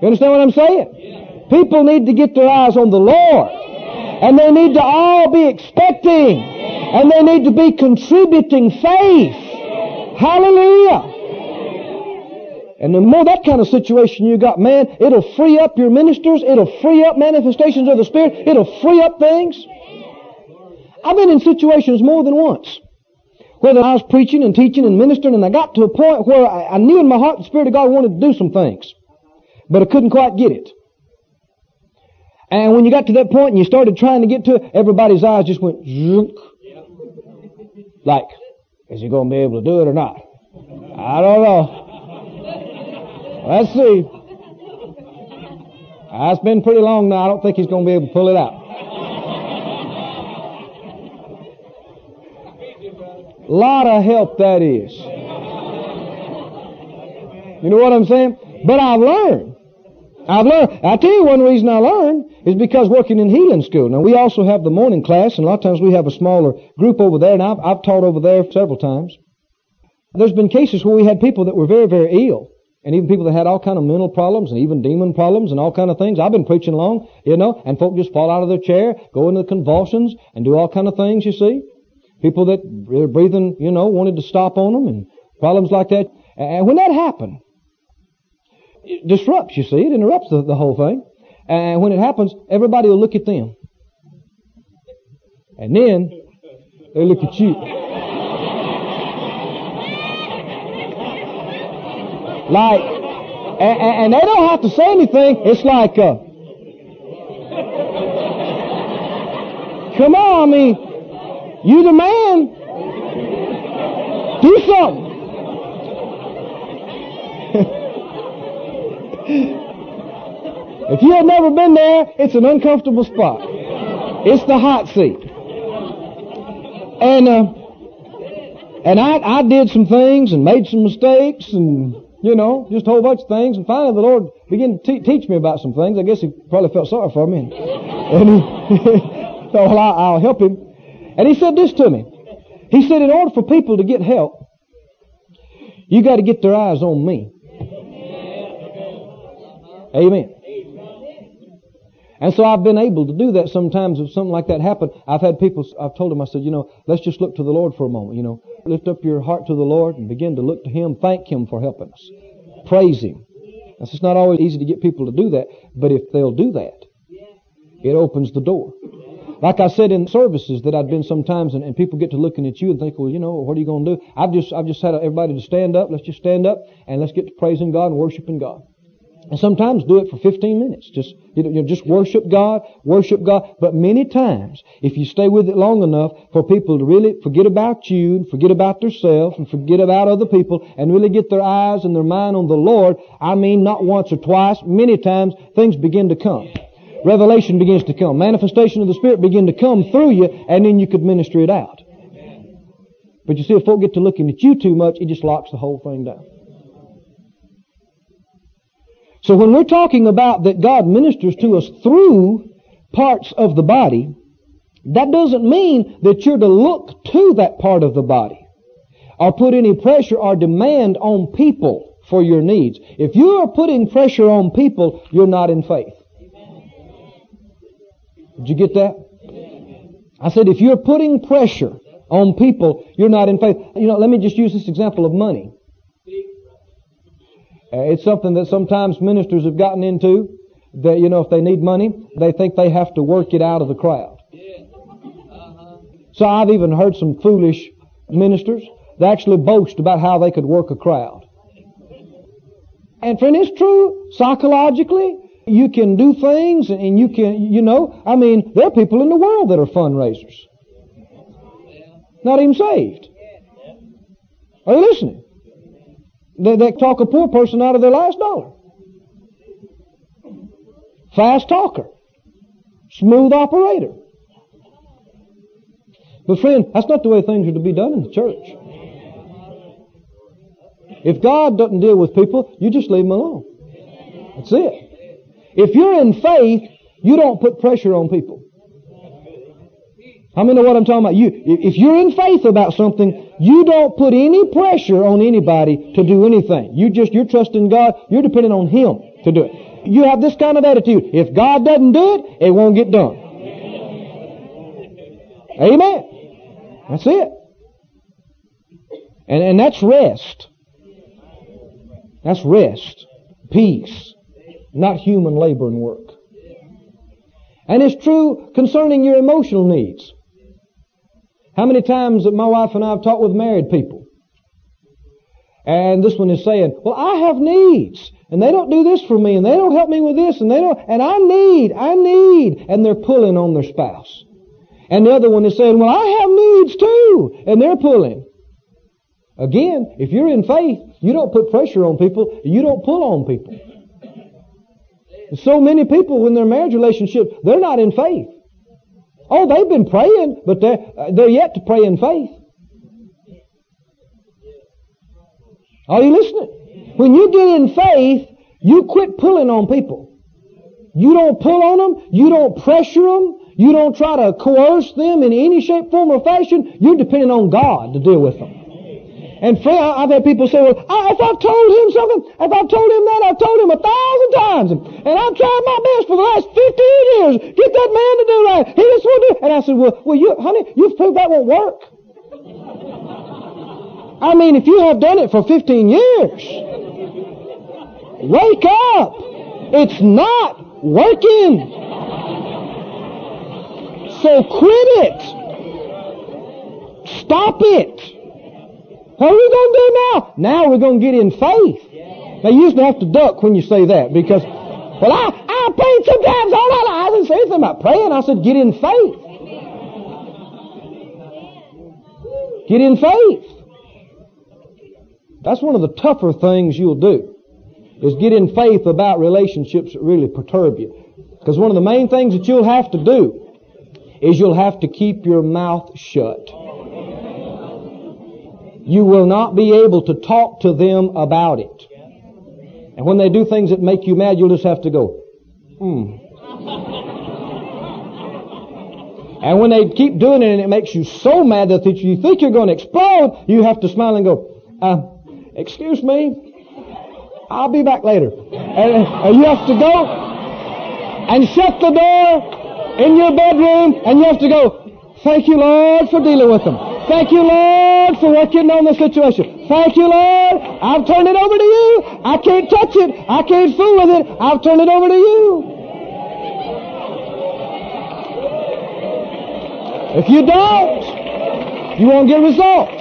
You understand what I'm saying? People need to get their eyes on the Lord. And they need to all be expecting. And they need to be contributing faith. Hallelujah. And the more that kind of situation you got, man, it'll free up your ministers. It'll free up manifestations of the Spirit. It'll free up things. I've been in situations more than once where I was preaching and teaching and ministering and I got to a point where I, I knew in my heart the Spirit of God wanted to do some things. But I couldn't quite get it. And when you got to that point and you started trying to get to it, everybody's eyes just went. Like, is he going to be able to do it or not? I don't know. Let's see. It's been pretty long now. I don't think he's going to be able to pull it out. Lot of help that is. You know what I'm saying? But I've learned. I've learned. I tell you one reason I learned is because working in healing school. Now we also have the morning class, and a lot of times we have a smaller group over there, and I've, I've taught over there several times. There's been cases where we had people that were very, very ill and even people that had all kind of mental problems and even demon problems and all kind of things. I've been preaching along, you know, and folk just fall out of their chair, go into convulsions, and do all kind of things. You see, people that were breathing, you know, wanted to stop on them and problems like that. And when that happened, it disrupts. You see, it interrupts the, the whole thing. And when it happens, everybody will look at them, and then they look at you. Like, and, and, they don't have to say anything. It's like, uh, come on, I mean, you the man. Do something. [GASPS] if you have never been there, it's an uncomfortable spot. It's the hot seat. And, uh, and I, I did some things and made some mistakes and you know, just a whole bunch of things. And finally the Lord began to te- teach me about some things. I guess he probably felt sorry for me. [LAUGHS] And, he [LAUGHS] thought, well, I'll, I'll help him. And he said this to me. He said, in order for people to get help, you got to get their eyes on me. Amen. And so I've been able to do that sometimes if something like that happened. I've had people, I've told them, I said, you know, let's just look to the Lord for a moment, you know. Lift up your heart to the Lord and begin to look to Him. Thank Him for helping us. Praise Him. It's just not always easy to get people to do that, but if they'll do that, it opens the door. Like I said in services that I'd been sometimes, and, and people get to looking at you and think, well, you know, what are you going to do? I've just, I've just had everybody to stand up. Let's just stand up and let's get to praising God and worshiping God. And sometimes do it for 15 minutes. Just, you know, just worship God, worship God. But many times, if you stay with it long enough for people to really forget about you, and forget about themselves, and forget about other people, and really get their eyes and their mind on the Lord, I mean not once or twice, many times, things begin to come. Revelation begins to come. Manifestation of the Spirit begin to come through you, and then you could minister it out. But you see, if folk get to looking at you too much, it just locks the whole thing down. So when we're talking about that God ministers to us through parts of the body, that doesn't mean that you're to look to that part of the body or put any pressure or demand on people for your needs. If you are putting pressure on people, you're not in faith. Did you get that? I said, if you're putting pressure on people, you're not in faith. You know, let me just use this example of money. Uh, it's something that sometimes ministers have gotten into. That you know, if they need money, they think they have to work it out of the crowd. So I've even heard some foolish ministers that actually boast about how they could work a crowd. And friend, it's true psychologically. You can do things and you can, you know, I mean, there are people in the world that are fundraisers. Not even saved. Are you listening? They, they talk a poor person out of their last dollar. Fast talker. Smooth operator. But friend, that's not the way things are to be done in the church. If God doesn't deal with people, you just leave them alone. That's it. If you're in faith, you don't put pressure on people. How many know what I'm talking about? You, if you're in faith about something, you don't put any pressure on anybody to do anything. You just, you're trusting God. You're depending on Him to do it. You have this kind of attitude. If God doesn't do it, it won't get done. Amen. That's it. And, and that's rest. That's rest. Peace. Not human labor and work. And it's true concerning your emotional needs. How many times that my wife and I have talked with married people? And this one is saying, well, I have needs. And they don't do this for me. And they don't help me with this. And they don't, and I need, I need. And they're pulling on their spouse. And the other one is saying, well, I have needs too. And they're pulling. Again, if you're in faith, you don't put pressure on people. You don't pull on people. So many people in their marriage relationship, they're not in faith. Oh, they've been praying, but they're, uh, they're yet to pray in faith. Are you listening? When you get in faith, you quit pulling on people. You don't pull on them. You don't pressure them. You don't try to coerce them in any shape, form, or fashion. You're depending on God to deal with them. And friend, I've had people say, well, oh, if I've told him something, if I've told him that, I've told him a thousand times. And I've tried my best for the last 15 years. Get that man to do that. He just won't do it. And I said, well, well, you, honey, you've proved that won't work. I mean, if you have done it for 15 years, wake up. It's not working. So quit it. Stop it. What are we going to do now? Now we're going to get in faith. Now you used to have to duck when you say that because, well, I, I prayed sometimes all my life. I didn't say anything about praying. I said get in faith. Get in faith. That's one of the tougher things you'll do is get in faith about relationships that really perturb you. Because one of the main things that you'll have to do is you'll have to keep your mouth shut you will not be able to talk to them about it. And when they do things that make you mad, you'll just have to go, hmm. and when they keep doing it and it makes you so mad that you think you're going to explode, you have to smile and go, uh, excuse me, I'll be back later. And uh, you have to go and shut the door in your bedroom and you have to go, thank you Lord for dealing with them. Thank you, Lord, for working on the situation. Thank you, Lord. I've turned it over to you. I can't touch it. I can't fool with it. I've turned it over to you. If you don't, you won't get results.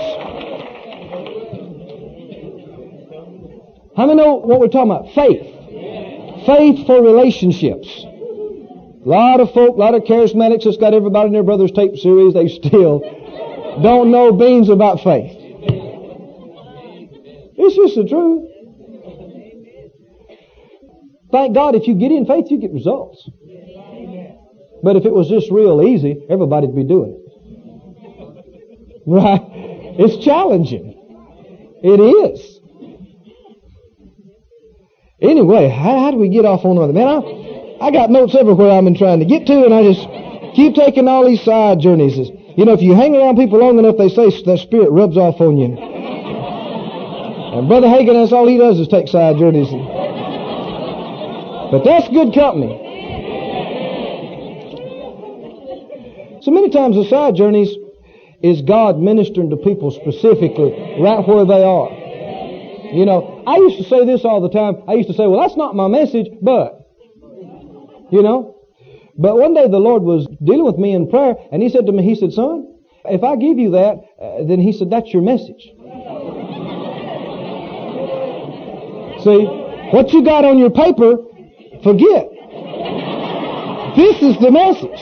How many know what we're talking about? Faith. Faith for relationships. A lot of folk, a lot of charismatics that's got everybody in their brother's tape series, they still don't know beans about faith. It's just the truth. Thank God if you get in faith, you get results. But if it was just real easy, everybody'd be doing it. [LAUGHS] Right? It's challenging. It is. Anyway, how, how do we get off on other? Man, I, I got notes everywhere I've been trying to get to, and I just keep taking all these side journeys. You know, if you hang around people long enough, they say that spirit rubs off on you. And Brother Hagin, that's all he does is take side journeys. But that's good company. So many times the side journeys is God ministering to people specifically right where they are. You know, I used to say this all the time. I used to say, well, that's not my message, but, you know. But one day the Lord was dealing with me in prayer, and He said to me, He said, son, if I give you that, uh, then He said, that's your message. [LAUGHS] See, what you got on your paper, forget. This is the message.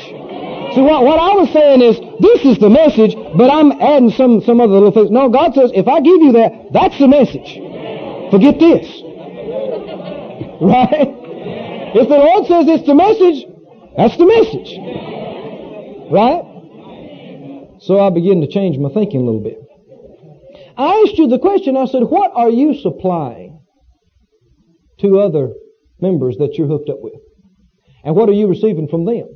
See, what, what I was saying is, this is the message, but I'm adding some, some other little things. No, God says, if I give you that, that's the message. Forget this. [LAUGHS] Right? If the Lord says it's the message, that's the message. Right? So I begin to change my thinking a little bit. I asked you the question, I said, what are you supplying to other members that you're hooked up with? And what are you receiving from them?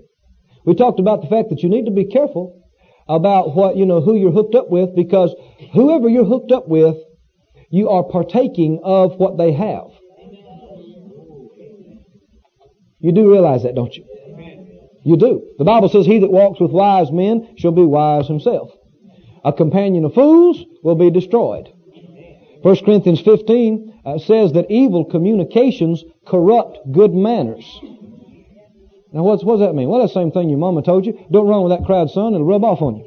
We talked about the fact that you need to be careful about what, you know, who you're hooked up with because whoever you're hooked up with, you are partaking of what they have. You do realize that, don't you? You do. The Bible says, He that walks with wise men shall be wise himself. A companion of fools will be destroyed. 1 Corinthians 15 uh, says that evil communications corrupt good manners. Now, what's, what does that mean? Well, the same thing your mama told you. Don't run with that crowd, son. It'll rub off on you.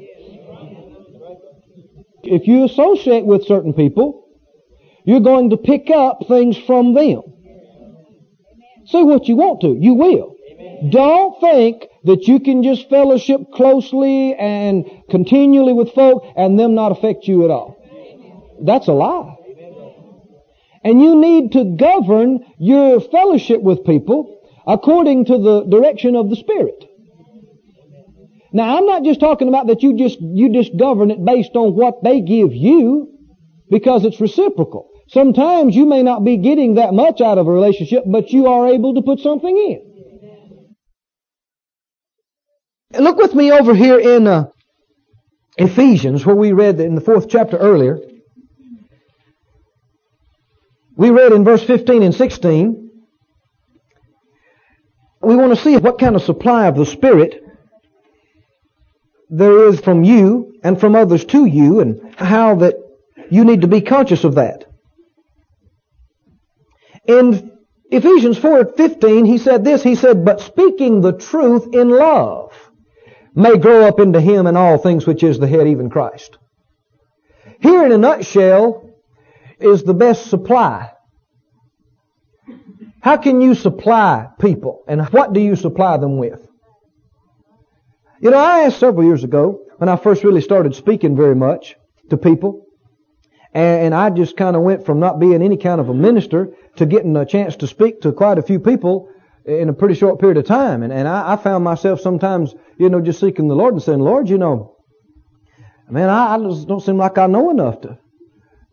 If you associate with certain people, you're going to pick up things from them. Say what you want to. You will. Don't think that you can just fellowship closely and continually with folk and them not affect you at all. That's a lie. And you need to govern your fellowship with people according to the direction of the Spirit. Now, I'm not just talking about that you just, you just govern it based on what they give you, because it's reciprocal. Sometimes you may not be getting that much out of a relationship, but you are able to put something in. Look with me over here in uh, Ephesians, where we read in the fourth chapter earlier. We read in verse 15 and 16, we want to see what kind of supply of the Spirit there is from you and from others to you and how that you need to be conscious of that. In Ephesians 4:15 he said this he said but speaking the truth in love may grow up into him in all things which is the head even Christ. Here in a nutshell is the best supply how can you supply people? And what do you supply them with? You know, I asked several years ago, when I first really started speaking very much to people, and I just kind of went from not being any kind of a minister to getting a chance to speak to quite a few people in a pretty short period of time. And, and I, I found myself sometimes, you know, just seeking the Lord and saying, Lord, you know, man, I, I just don't seem like I know enough to,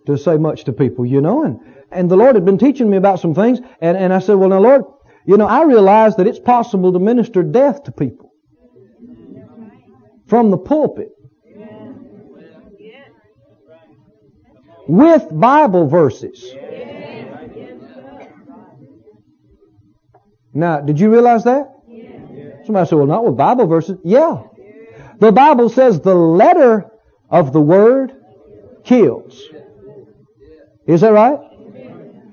to say much to people, you know, and, and the Lord had been teaching me about some things, and, and I said, well now Lord, you know, I realize that it's possible to minister death to people. From the pulpit. With Bible verses. Now, did you realize that? Somebody said, well, not with Bible verses. Yeah. The Bible says the letter of the Word kills. Is that right?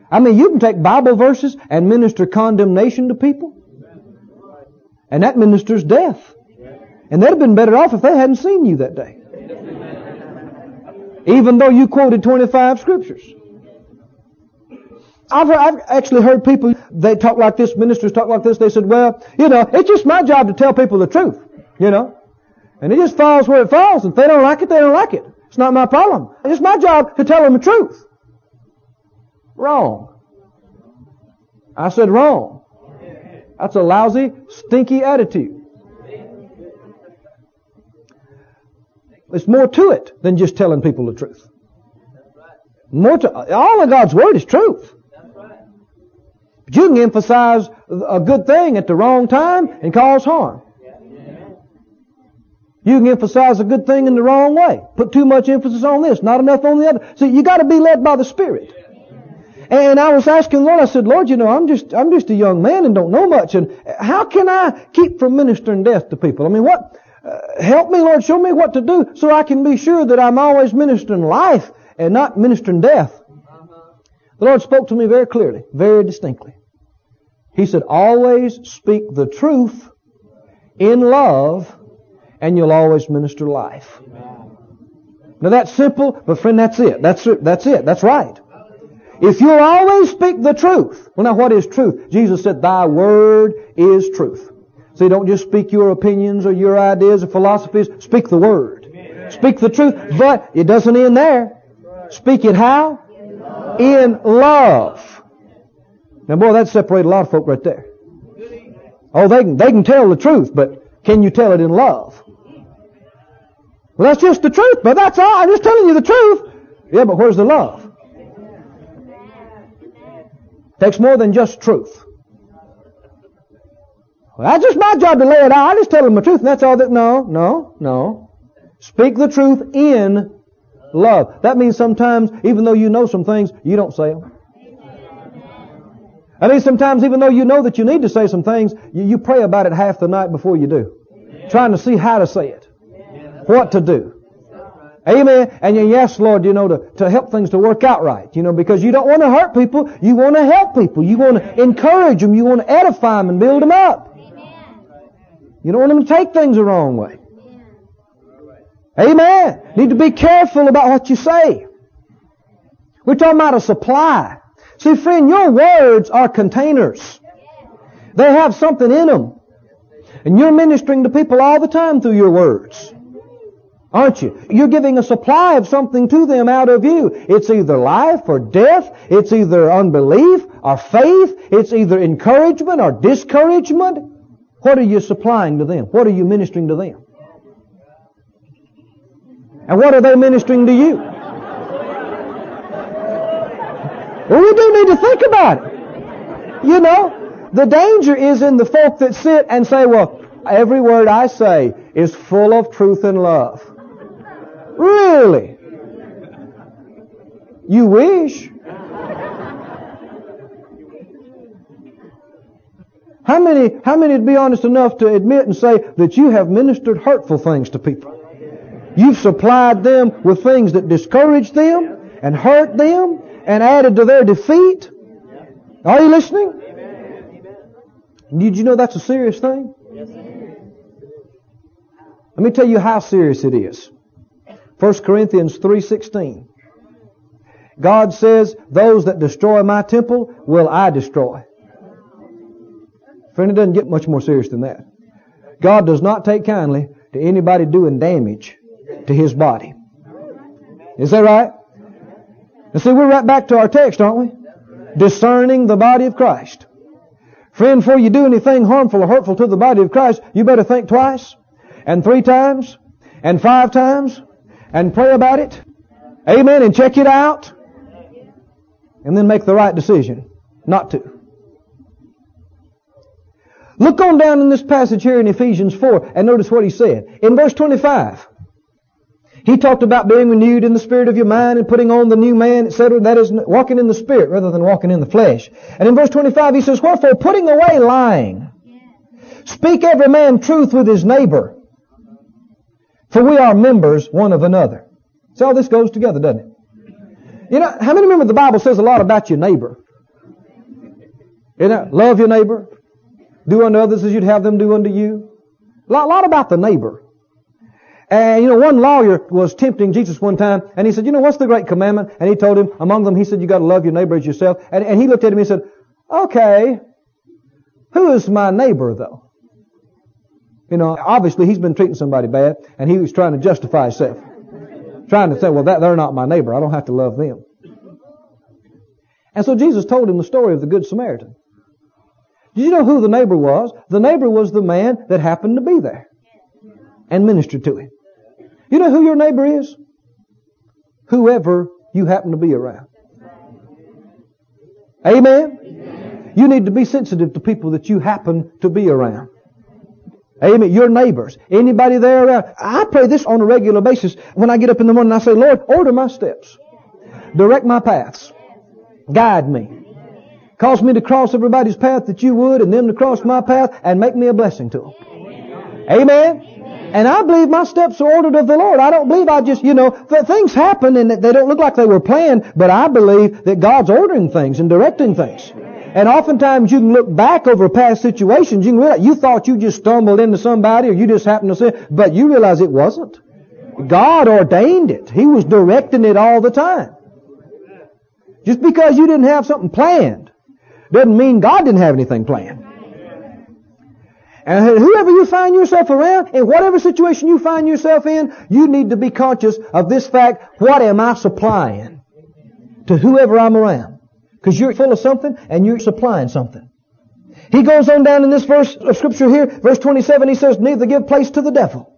I mean, you can take Bible verses and minister condemnation to people. And that ministers death. And they'd have been better off if they hadn't seen you that day. Even though you quoted 25 scriptures. I've, I've actually heard people, they talk like this, ministers talk like this, they said, well, you know, it's just my job to tell people the truth, you know. And it just falls where it falls. If they don't like it, they don't like it. It's not my problem. It's my job to tell them the truth. Wrong. I said wrong. That's a lousy, stinky attitude. There's more to it than just telling people the truth. More to, all of God's Word is truth. But you can emphasize a good thing at the wrong time and cause harm. You can emphasize a good thing in the wrong way. Put too much emphasis on this, not enough on the other. See, you gotta be led by the Spirit. And I was asking Lord, I said, Lord, you know, I'm just, I'm just a young man and don't know much, and how can I keep from ministering death to people? I mean, what, uh, help me, Lord, show me what to do so I can be sure that I'm always ministering life and not ministering death. The Lord spoke to me very clearly, very distinctly. He said, always speak the truth in love and you'll always minister life. Now that's simple, but friend, that's it. That's it. That's it. That's right. If you'll always speak the truth. Well now what is truth? Jesus said, thy word is truth. See, don't just speak your opinions or your ideas or philosophies. Speak the word. Speak the truth. But it doesn't end there. Speak it how? In love. Now boy, that separated a lot of folk right there. Oh, they can, they can tell the truth, but can you tell it in love? Well, that's just the truth, but that's all. I'm just telling you the truth. Yeah, but where's the love? Takes more than just truth. Well, that's just my job to lay it out. I just tell them the truth, and that's all that. No, no, no. Speak the truth in love. That means sometimes, even though you know some things, you don't say them. I mean, sometimes even though you know that you need to say some things, you, you pray about it half the night before you do. Trying to see how to say it. What to do. Amen. And you ask Lord, you know, to, to help things to work out right. You know, because you don't want to hurt people. You want to help people. You want to encourage them. You want to edify them and build them up. You don't want them to take things the wrong way. Amen. Need to be careful about what you say. We're talking about a supply. See, friend, your words are containers. They have something in them. And you're ministering to people all the time through your words. Aren't you? You're giving a supply of something to them out of you. It's either life or death. It's either unbelief or faith. It's either encouragement or discouragement. What are you supplying to them? What are you ministering to them? And what are they ministering to you? Well, we do need to think about it. You know, the danger is in the folk that sit and say, well, every word I say is full of truth and love. Really? You wish. How many, how many would be honest enough to admit and say that you have ministered hurtful things to people? You've supplied them with things that discouraged them and hurt them and added to their defeat. Are you listening? Did you know that's a serious thing? Let me tell you how serious it is. 1 Corinthians 3.16. God says, those that destroy my temple will I destroy. Friend, it doesn't get much more serious than that. God does not take kindly to anybody doing damage to His body. Is that right? And see, we're right back to our text, aren't we? Discerning the body of Christ. Friend, before you do anything harmful or hurtful to the body of Christ, you better think twice, and three times, and five times, and pray about it. Amen. And check it out. And then make the right decision not to. Look on down in this passage here in Ephesians 4 and notice what he said. In verse 25, he talked about being renewed in the spirit of your mind and putting on the new man, etc. That is walking in the spirit rather than walking in the flesh. And in verse 25 he says, Wherefore putting away lying, speak every man truth with his neighbor, for we are members one of another. See how this goes together, doesn't it? You know, how many remember the Bible says a lot about your neighbor? You know, love your neighbor. Do unto others as you'd have them do unto you. A lot, lot about the neighbor. And you know, one lawyer was tempting Jesus one time, and he said, you know, what's the great commandment? And he told him, among them, he said, you gotta love your neighbor as yourself. And, and he looked at him and said, okay, who is my neighbor though? You know, obviously he's been treating somebody bad, and he was trying to justify himself. Trying to say, well, that, they're not my neighbor. I don't have to love them. And so Jesus told him the story of the Good Samaritan. Did you know who the neighbor was? The neighbor was the man that happened to be there and ministered to him. You know who your neighbor is? Whoever you happen to be around. Amen? You need to be sensitive to people that you happen to be around. Amen. Your neighbors. Anybody there around. I pray this on a regular basis. When I get up in the morning, I say, Lord, order my steps. Direct my paths. Guide me. Cause me to cross everybody's path that you would and them to cross my path and make me a blessing to them. Amen. And I believe my steps are ordered of the Lord. I don't believe I just, you know, things happen and they don't look like they were planned, but I believe that God's ordering things and directing things. And oftentimes you can look back over past situations. You can realize you thought you just stumbled into somebody or you just happened to say, but you realize it wasn't. God ordained it. He was directing it all the time. Just because you didn't have something planned doesn't mean God didn't have anything planned. And whoever you find yourself around, in whatever situation you find yourself in, you need to be conscious of this fact. What am I supplying to whoever I'm around? Because you're full of something and you're supplying something. He goes on down in this verse of scripture here, verse 27, he says, neither give place to the devil.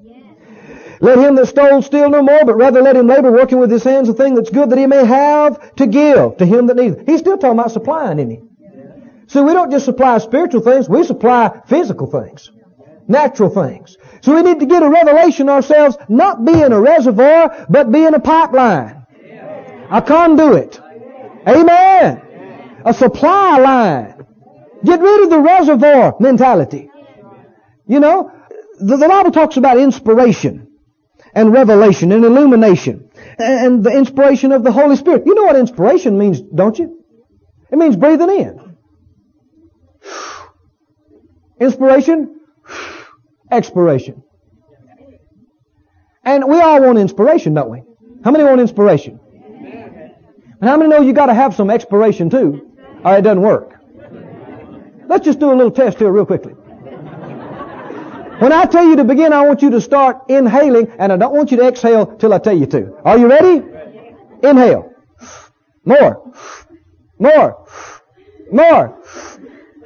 Let him that stole steal no more, but rather let him labor working with his hands a thing that's good that he may have to give to him that needs. He's still talking about supplying, isn't he? So we don't just supply spiritual things, we supply physical things. Natural things. So we need to get a revelation ourselves, not being a reservoir, but being a pipeline. A conduit. Amen a supply line. Get rid of the reservoir mentality. You know, the, the Bible talks about inspiration and revelation and illumination and the inspiration of the Holy Spirit. You know what inspiration means, don't you? It means breathing in. Inspiration, [SIGHS] expiration. And we all want inspiration, don't we? How many want inspiration? And how many know you got to have some expiration too? or it doesn't work. Let's just do a little test here real quickly. When I tell you to begin, I want you to start inhaling, and I don't want you to exhale till I tell you to. Are you ready? Inhale. More. More. More.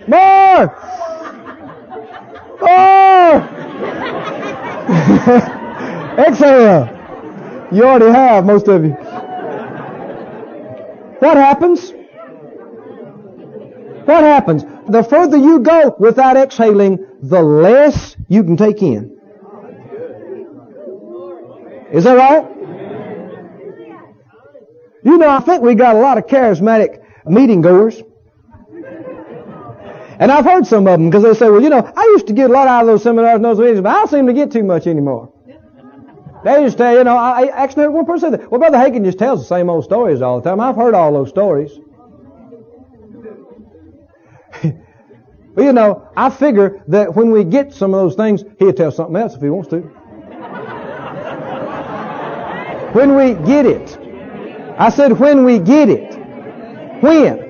More. More. Oh! [LAUGHS] exhale. You already have, most of you. What happens? What happens? The further you go without exhaling, the less you can take in. Is that right? You know, I think we got a lot of charismatic meeting goers. And I've heard some of them because they say, well, you know, I used to get a lot out of those seminars and those meetings, but I don't seem to get too much anymore. [LAUGHS] They just tell, you know, I actually heard one person say that. Well, Brother Hagin just tells the same old stories all the time. I've heard all those stories. [LAUGHS] Well, you know, I figure that when we get some of those things, he'll tell something else if he wants to. when we get it. I said when we get it. When?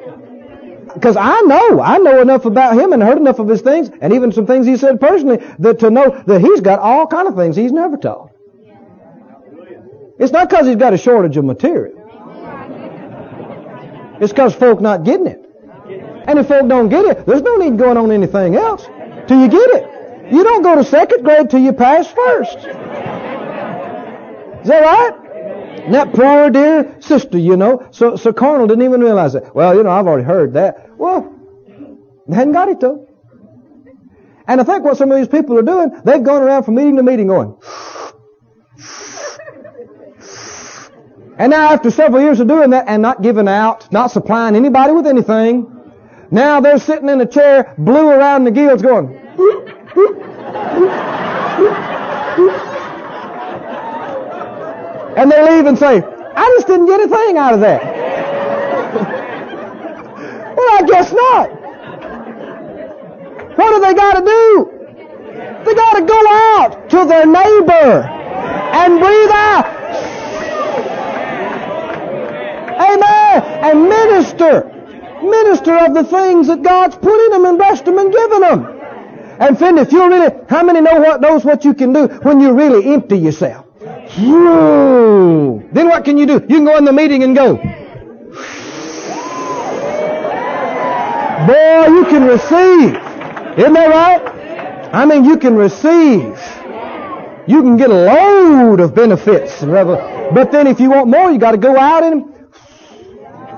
Because I know, I know enough about him and heard enough of his things, and even some things he said personally, that to know that he's got all kind of things he's never taught. It's not because he's got a shortage of material. It's because folk not getting it. And if folk don't get it, there's no need going on anything else till you get it. You don't go to second grade till you pass first. Is that right? That poor dear sister, you know, so, so Carnal didn't even realize it. Well, you know, I've already heard that. Well, they hadn't got it though. And I think what some of these people are doing, they've gone around from meeting to meeting going, and now after several years of doing that and not giving out, not supplying anybody with anything, now they're sitting in a chair, blue around the gills going, and they leave and say, I just didn't get a thing out of that. [LAUGHS] well, I guess not. What do they got to do? They got to go out to their neighbor and breathe out. Amen. And minister. Minister of the things that God's put in them and blessed them and given them. And friend, if you really, how many know what knows what you can do when you really empty yourself? Then what can you do? You can go in the meeting and go. Boy, you can receive. Isn't that right? I mean, you can receive. You can get a load of benefits. But then if you want more, you got to go out and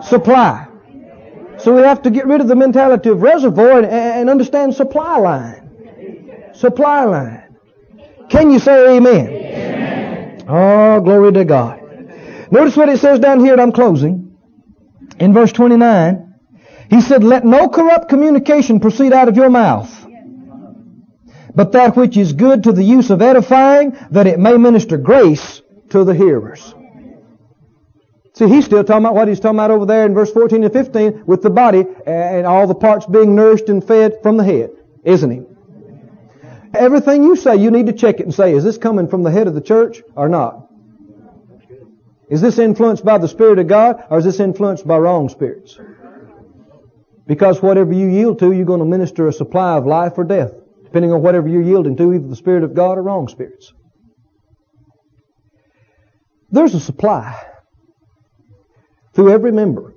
supply. So we have to get rid of the mentality of reservoir and, and understand supply line. Supply line. Can you say amen? Oh, glory to God. Notice what it says down here, and I'm closing. In verse 29, he said, Let no corrupt communication proceed out of your mouth, but that which is good to the use of edifying, that it may minister grace to the hearers. See, he's still talking about what he's talking about over there in verse 14 and 15 with the body and all the parts being nourished and fed from the head, isn't he? Everything you say, you need to check it and say, is this coming from the head of the church or not? Is this influenced by the Spirit of God or is this influenced by wrong spirits? Because whatever you yield to, you're going to minister a supply of life or death, depending on whatever you're yielding to, either the Spirit of God or wrong spirits. There's a supply through every member.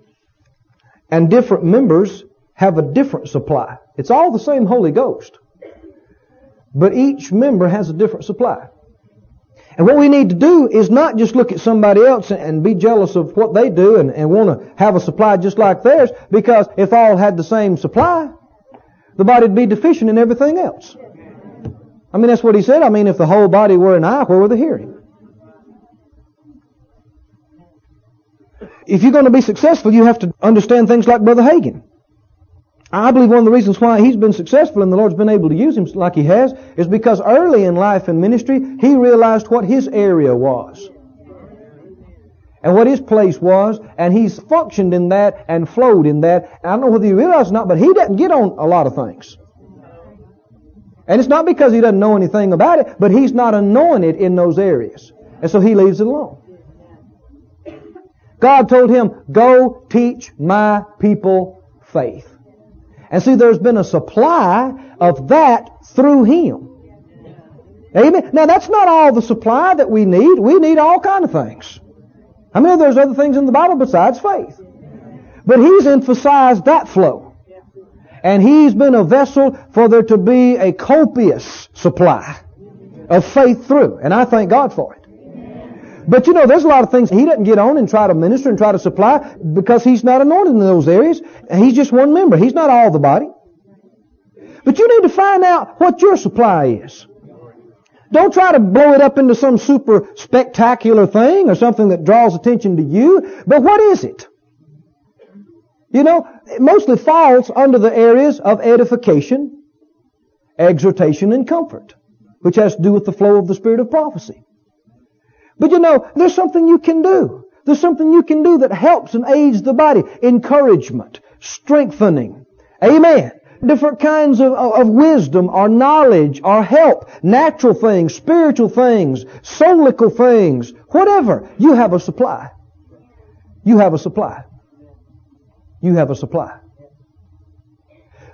And different members have a different supply. It's all the same Holy Ghost. But each member has a different supply. And what we need to do is not just look at somebody else and be jealous of what they do and, and want to have a supply just like theirs, because if all had the same supply, the body'd be deficient in everything else. I mean, that's what he said. I mean, if the whole body were an eye, where were the hearing? If you're going to be successful, you have to understand things like Brother Hagin. I believe one of the reasons why he's been successful and the Lord's been able to use him like he has is because early in life and ministry, he realized what his area was. And what his place was, and he's functioned in that and flowed in that. I don't know whether you realize or not, but he doesn't get on a lot of things. And it's not because he doesn't know anything about it, but he's not anointed in those areas. And so he leaves it alone. God told him, go teach my people faith. And see, there's been a supply of that through him. Amen. Now that's not all the supply that we need. We need all kind of things. I mean, there's other things in the Bible besides faith. But he's emphasized that flow. And he's been a vessel for there to be a copious supply of faith through. And I thank God for it. But you know, there's a lot of things he doesn't get on and try to minister and try to supply because he's not anointed in those areas. He's just one member. He's not all the body. But you need to find out what your supply is. Don't try to blow it up into some super spectacular thing or something that draws attention to you. But what is it? You know, it mostly falls under the areas of edification, exhortation, and comfort, which has to do with the flow of the spirit of prophecy. But you know, there's something you can do. There's something you can do that helps and aids the body. Encouragement, strengthening. Amen. Different kinds of, of, wisdom or knowledge or help. Natural things, spiritual things, soulical things, whatever. You have a supply. You have a supply. You have a supply.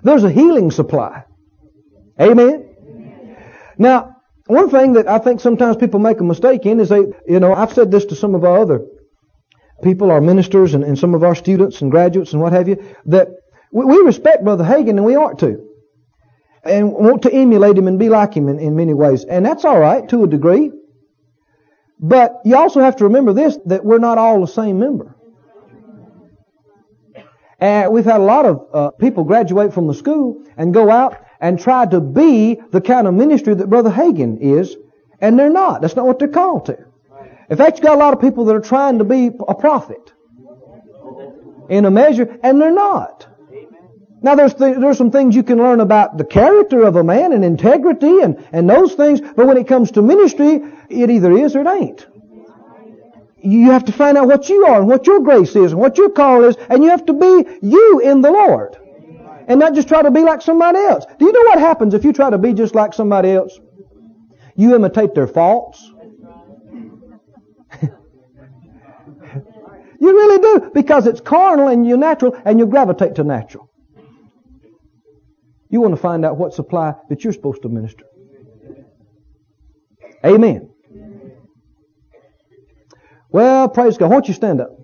There's a healing supply. Amen. Now, one thing that I think sometimes people make a mistake in is they, you know, I've said this to some of our other people, our ministers and, and some of our students and graduates and what have you, that we, we respect Brother Hagin and we ought to. And want to emulate him and be like him in, in many ways. And that's alright to a degree. But you also have to remember this, that we're not all the same member. And we've had a lot of uh, people graduate from the school and go out and try to be the kind of ministry that Brother Hagin is, and they're not. That's not what they're called to. In fact, you've got a lot of people that are trying to be a prophet in a measure, and they're not. Now there's th- there's some things you can learn about the character of a man and integrity and, and those things, but when it comes to ministry, it either is or it ain't. You have to find out what you are and what your grace is and what your call is, and you have to be you in the Lord and not just try to be like somebody else. Do you know what happens if you try to be just like somebody else? You imitate their faults. [LAUGHS] You really do, because it's carnal and you're natural and you gravitate to natural. You want to find out what supply that you're supposed to minister. Amen. Well, praise God. Won't you stand up?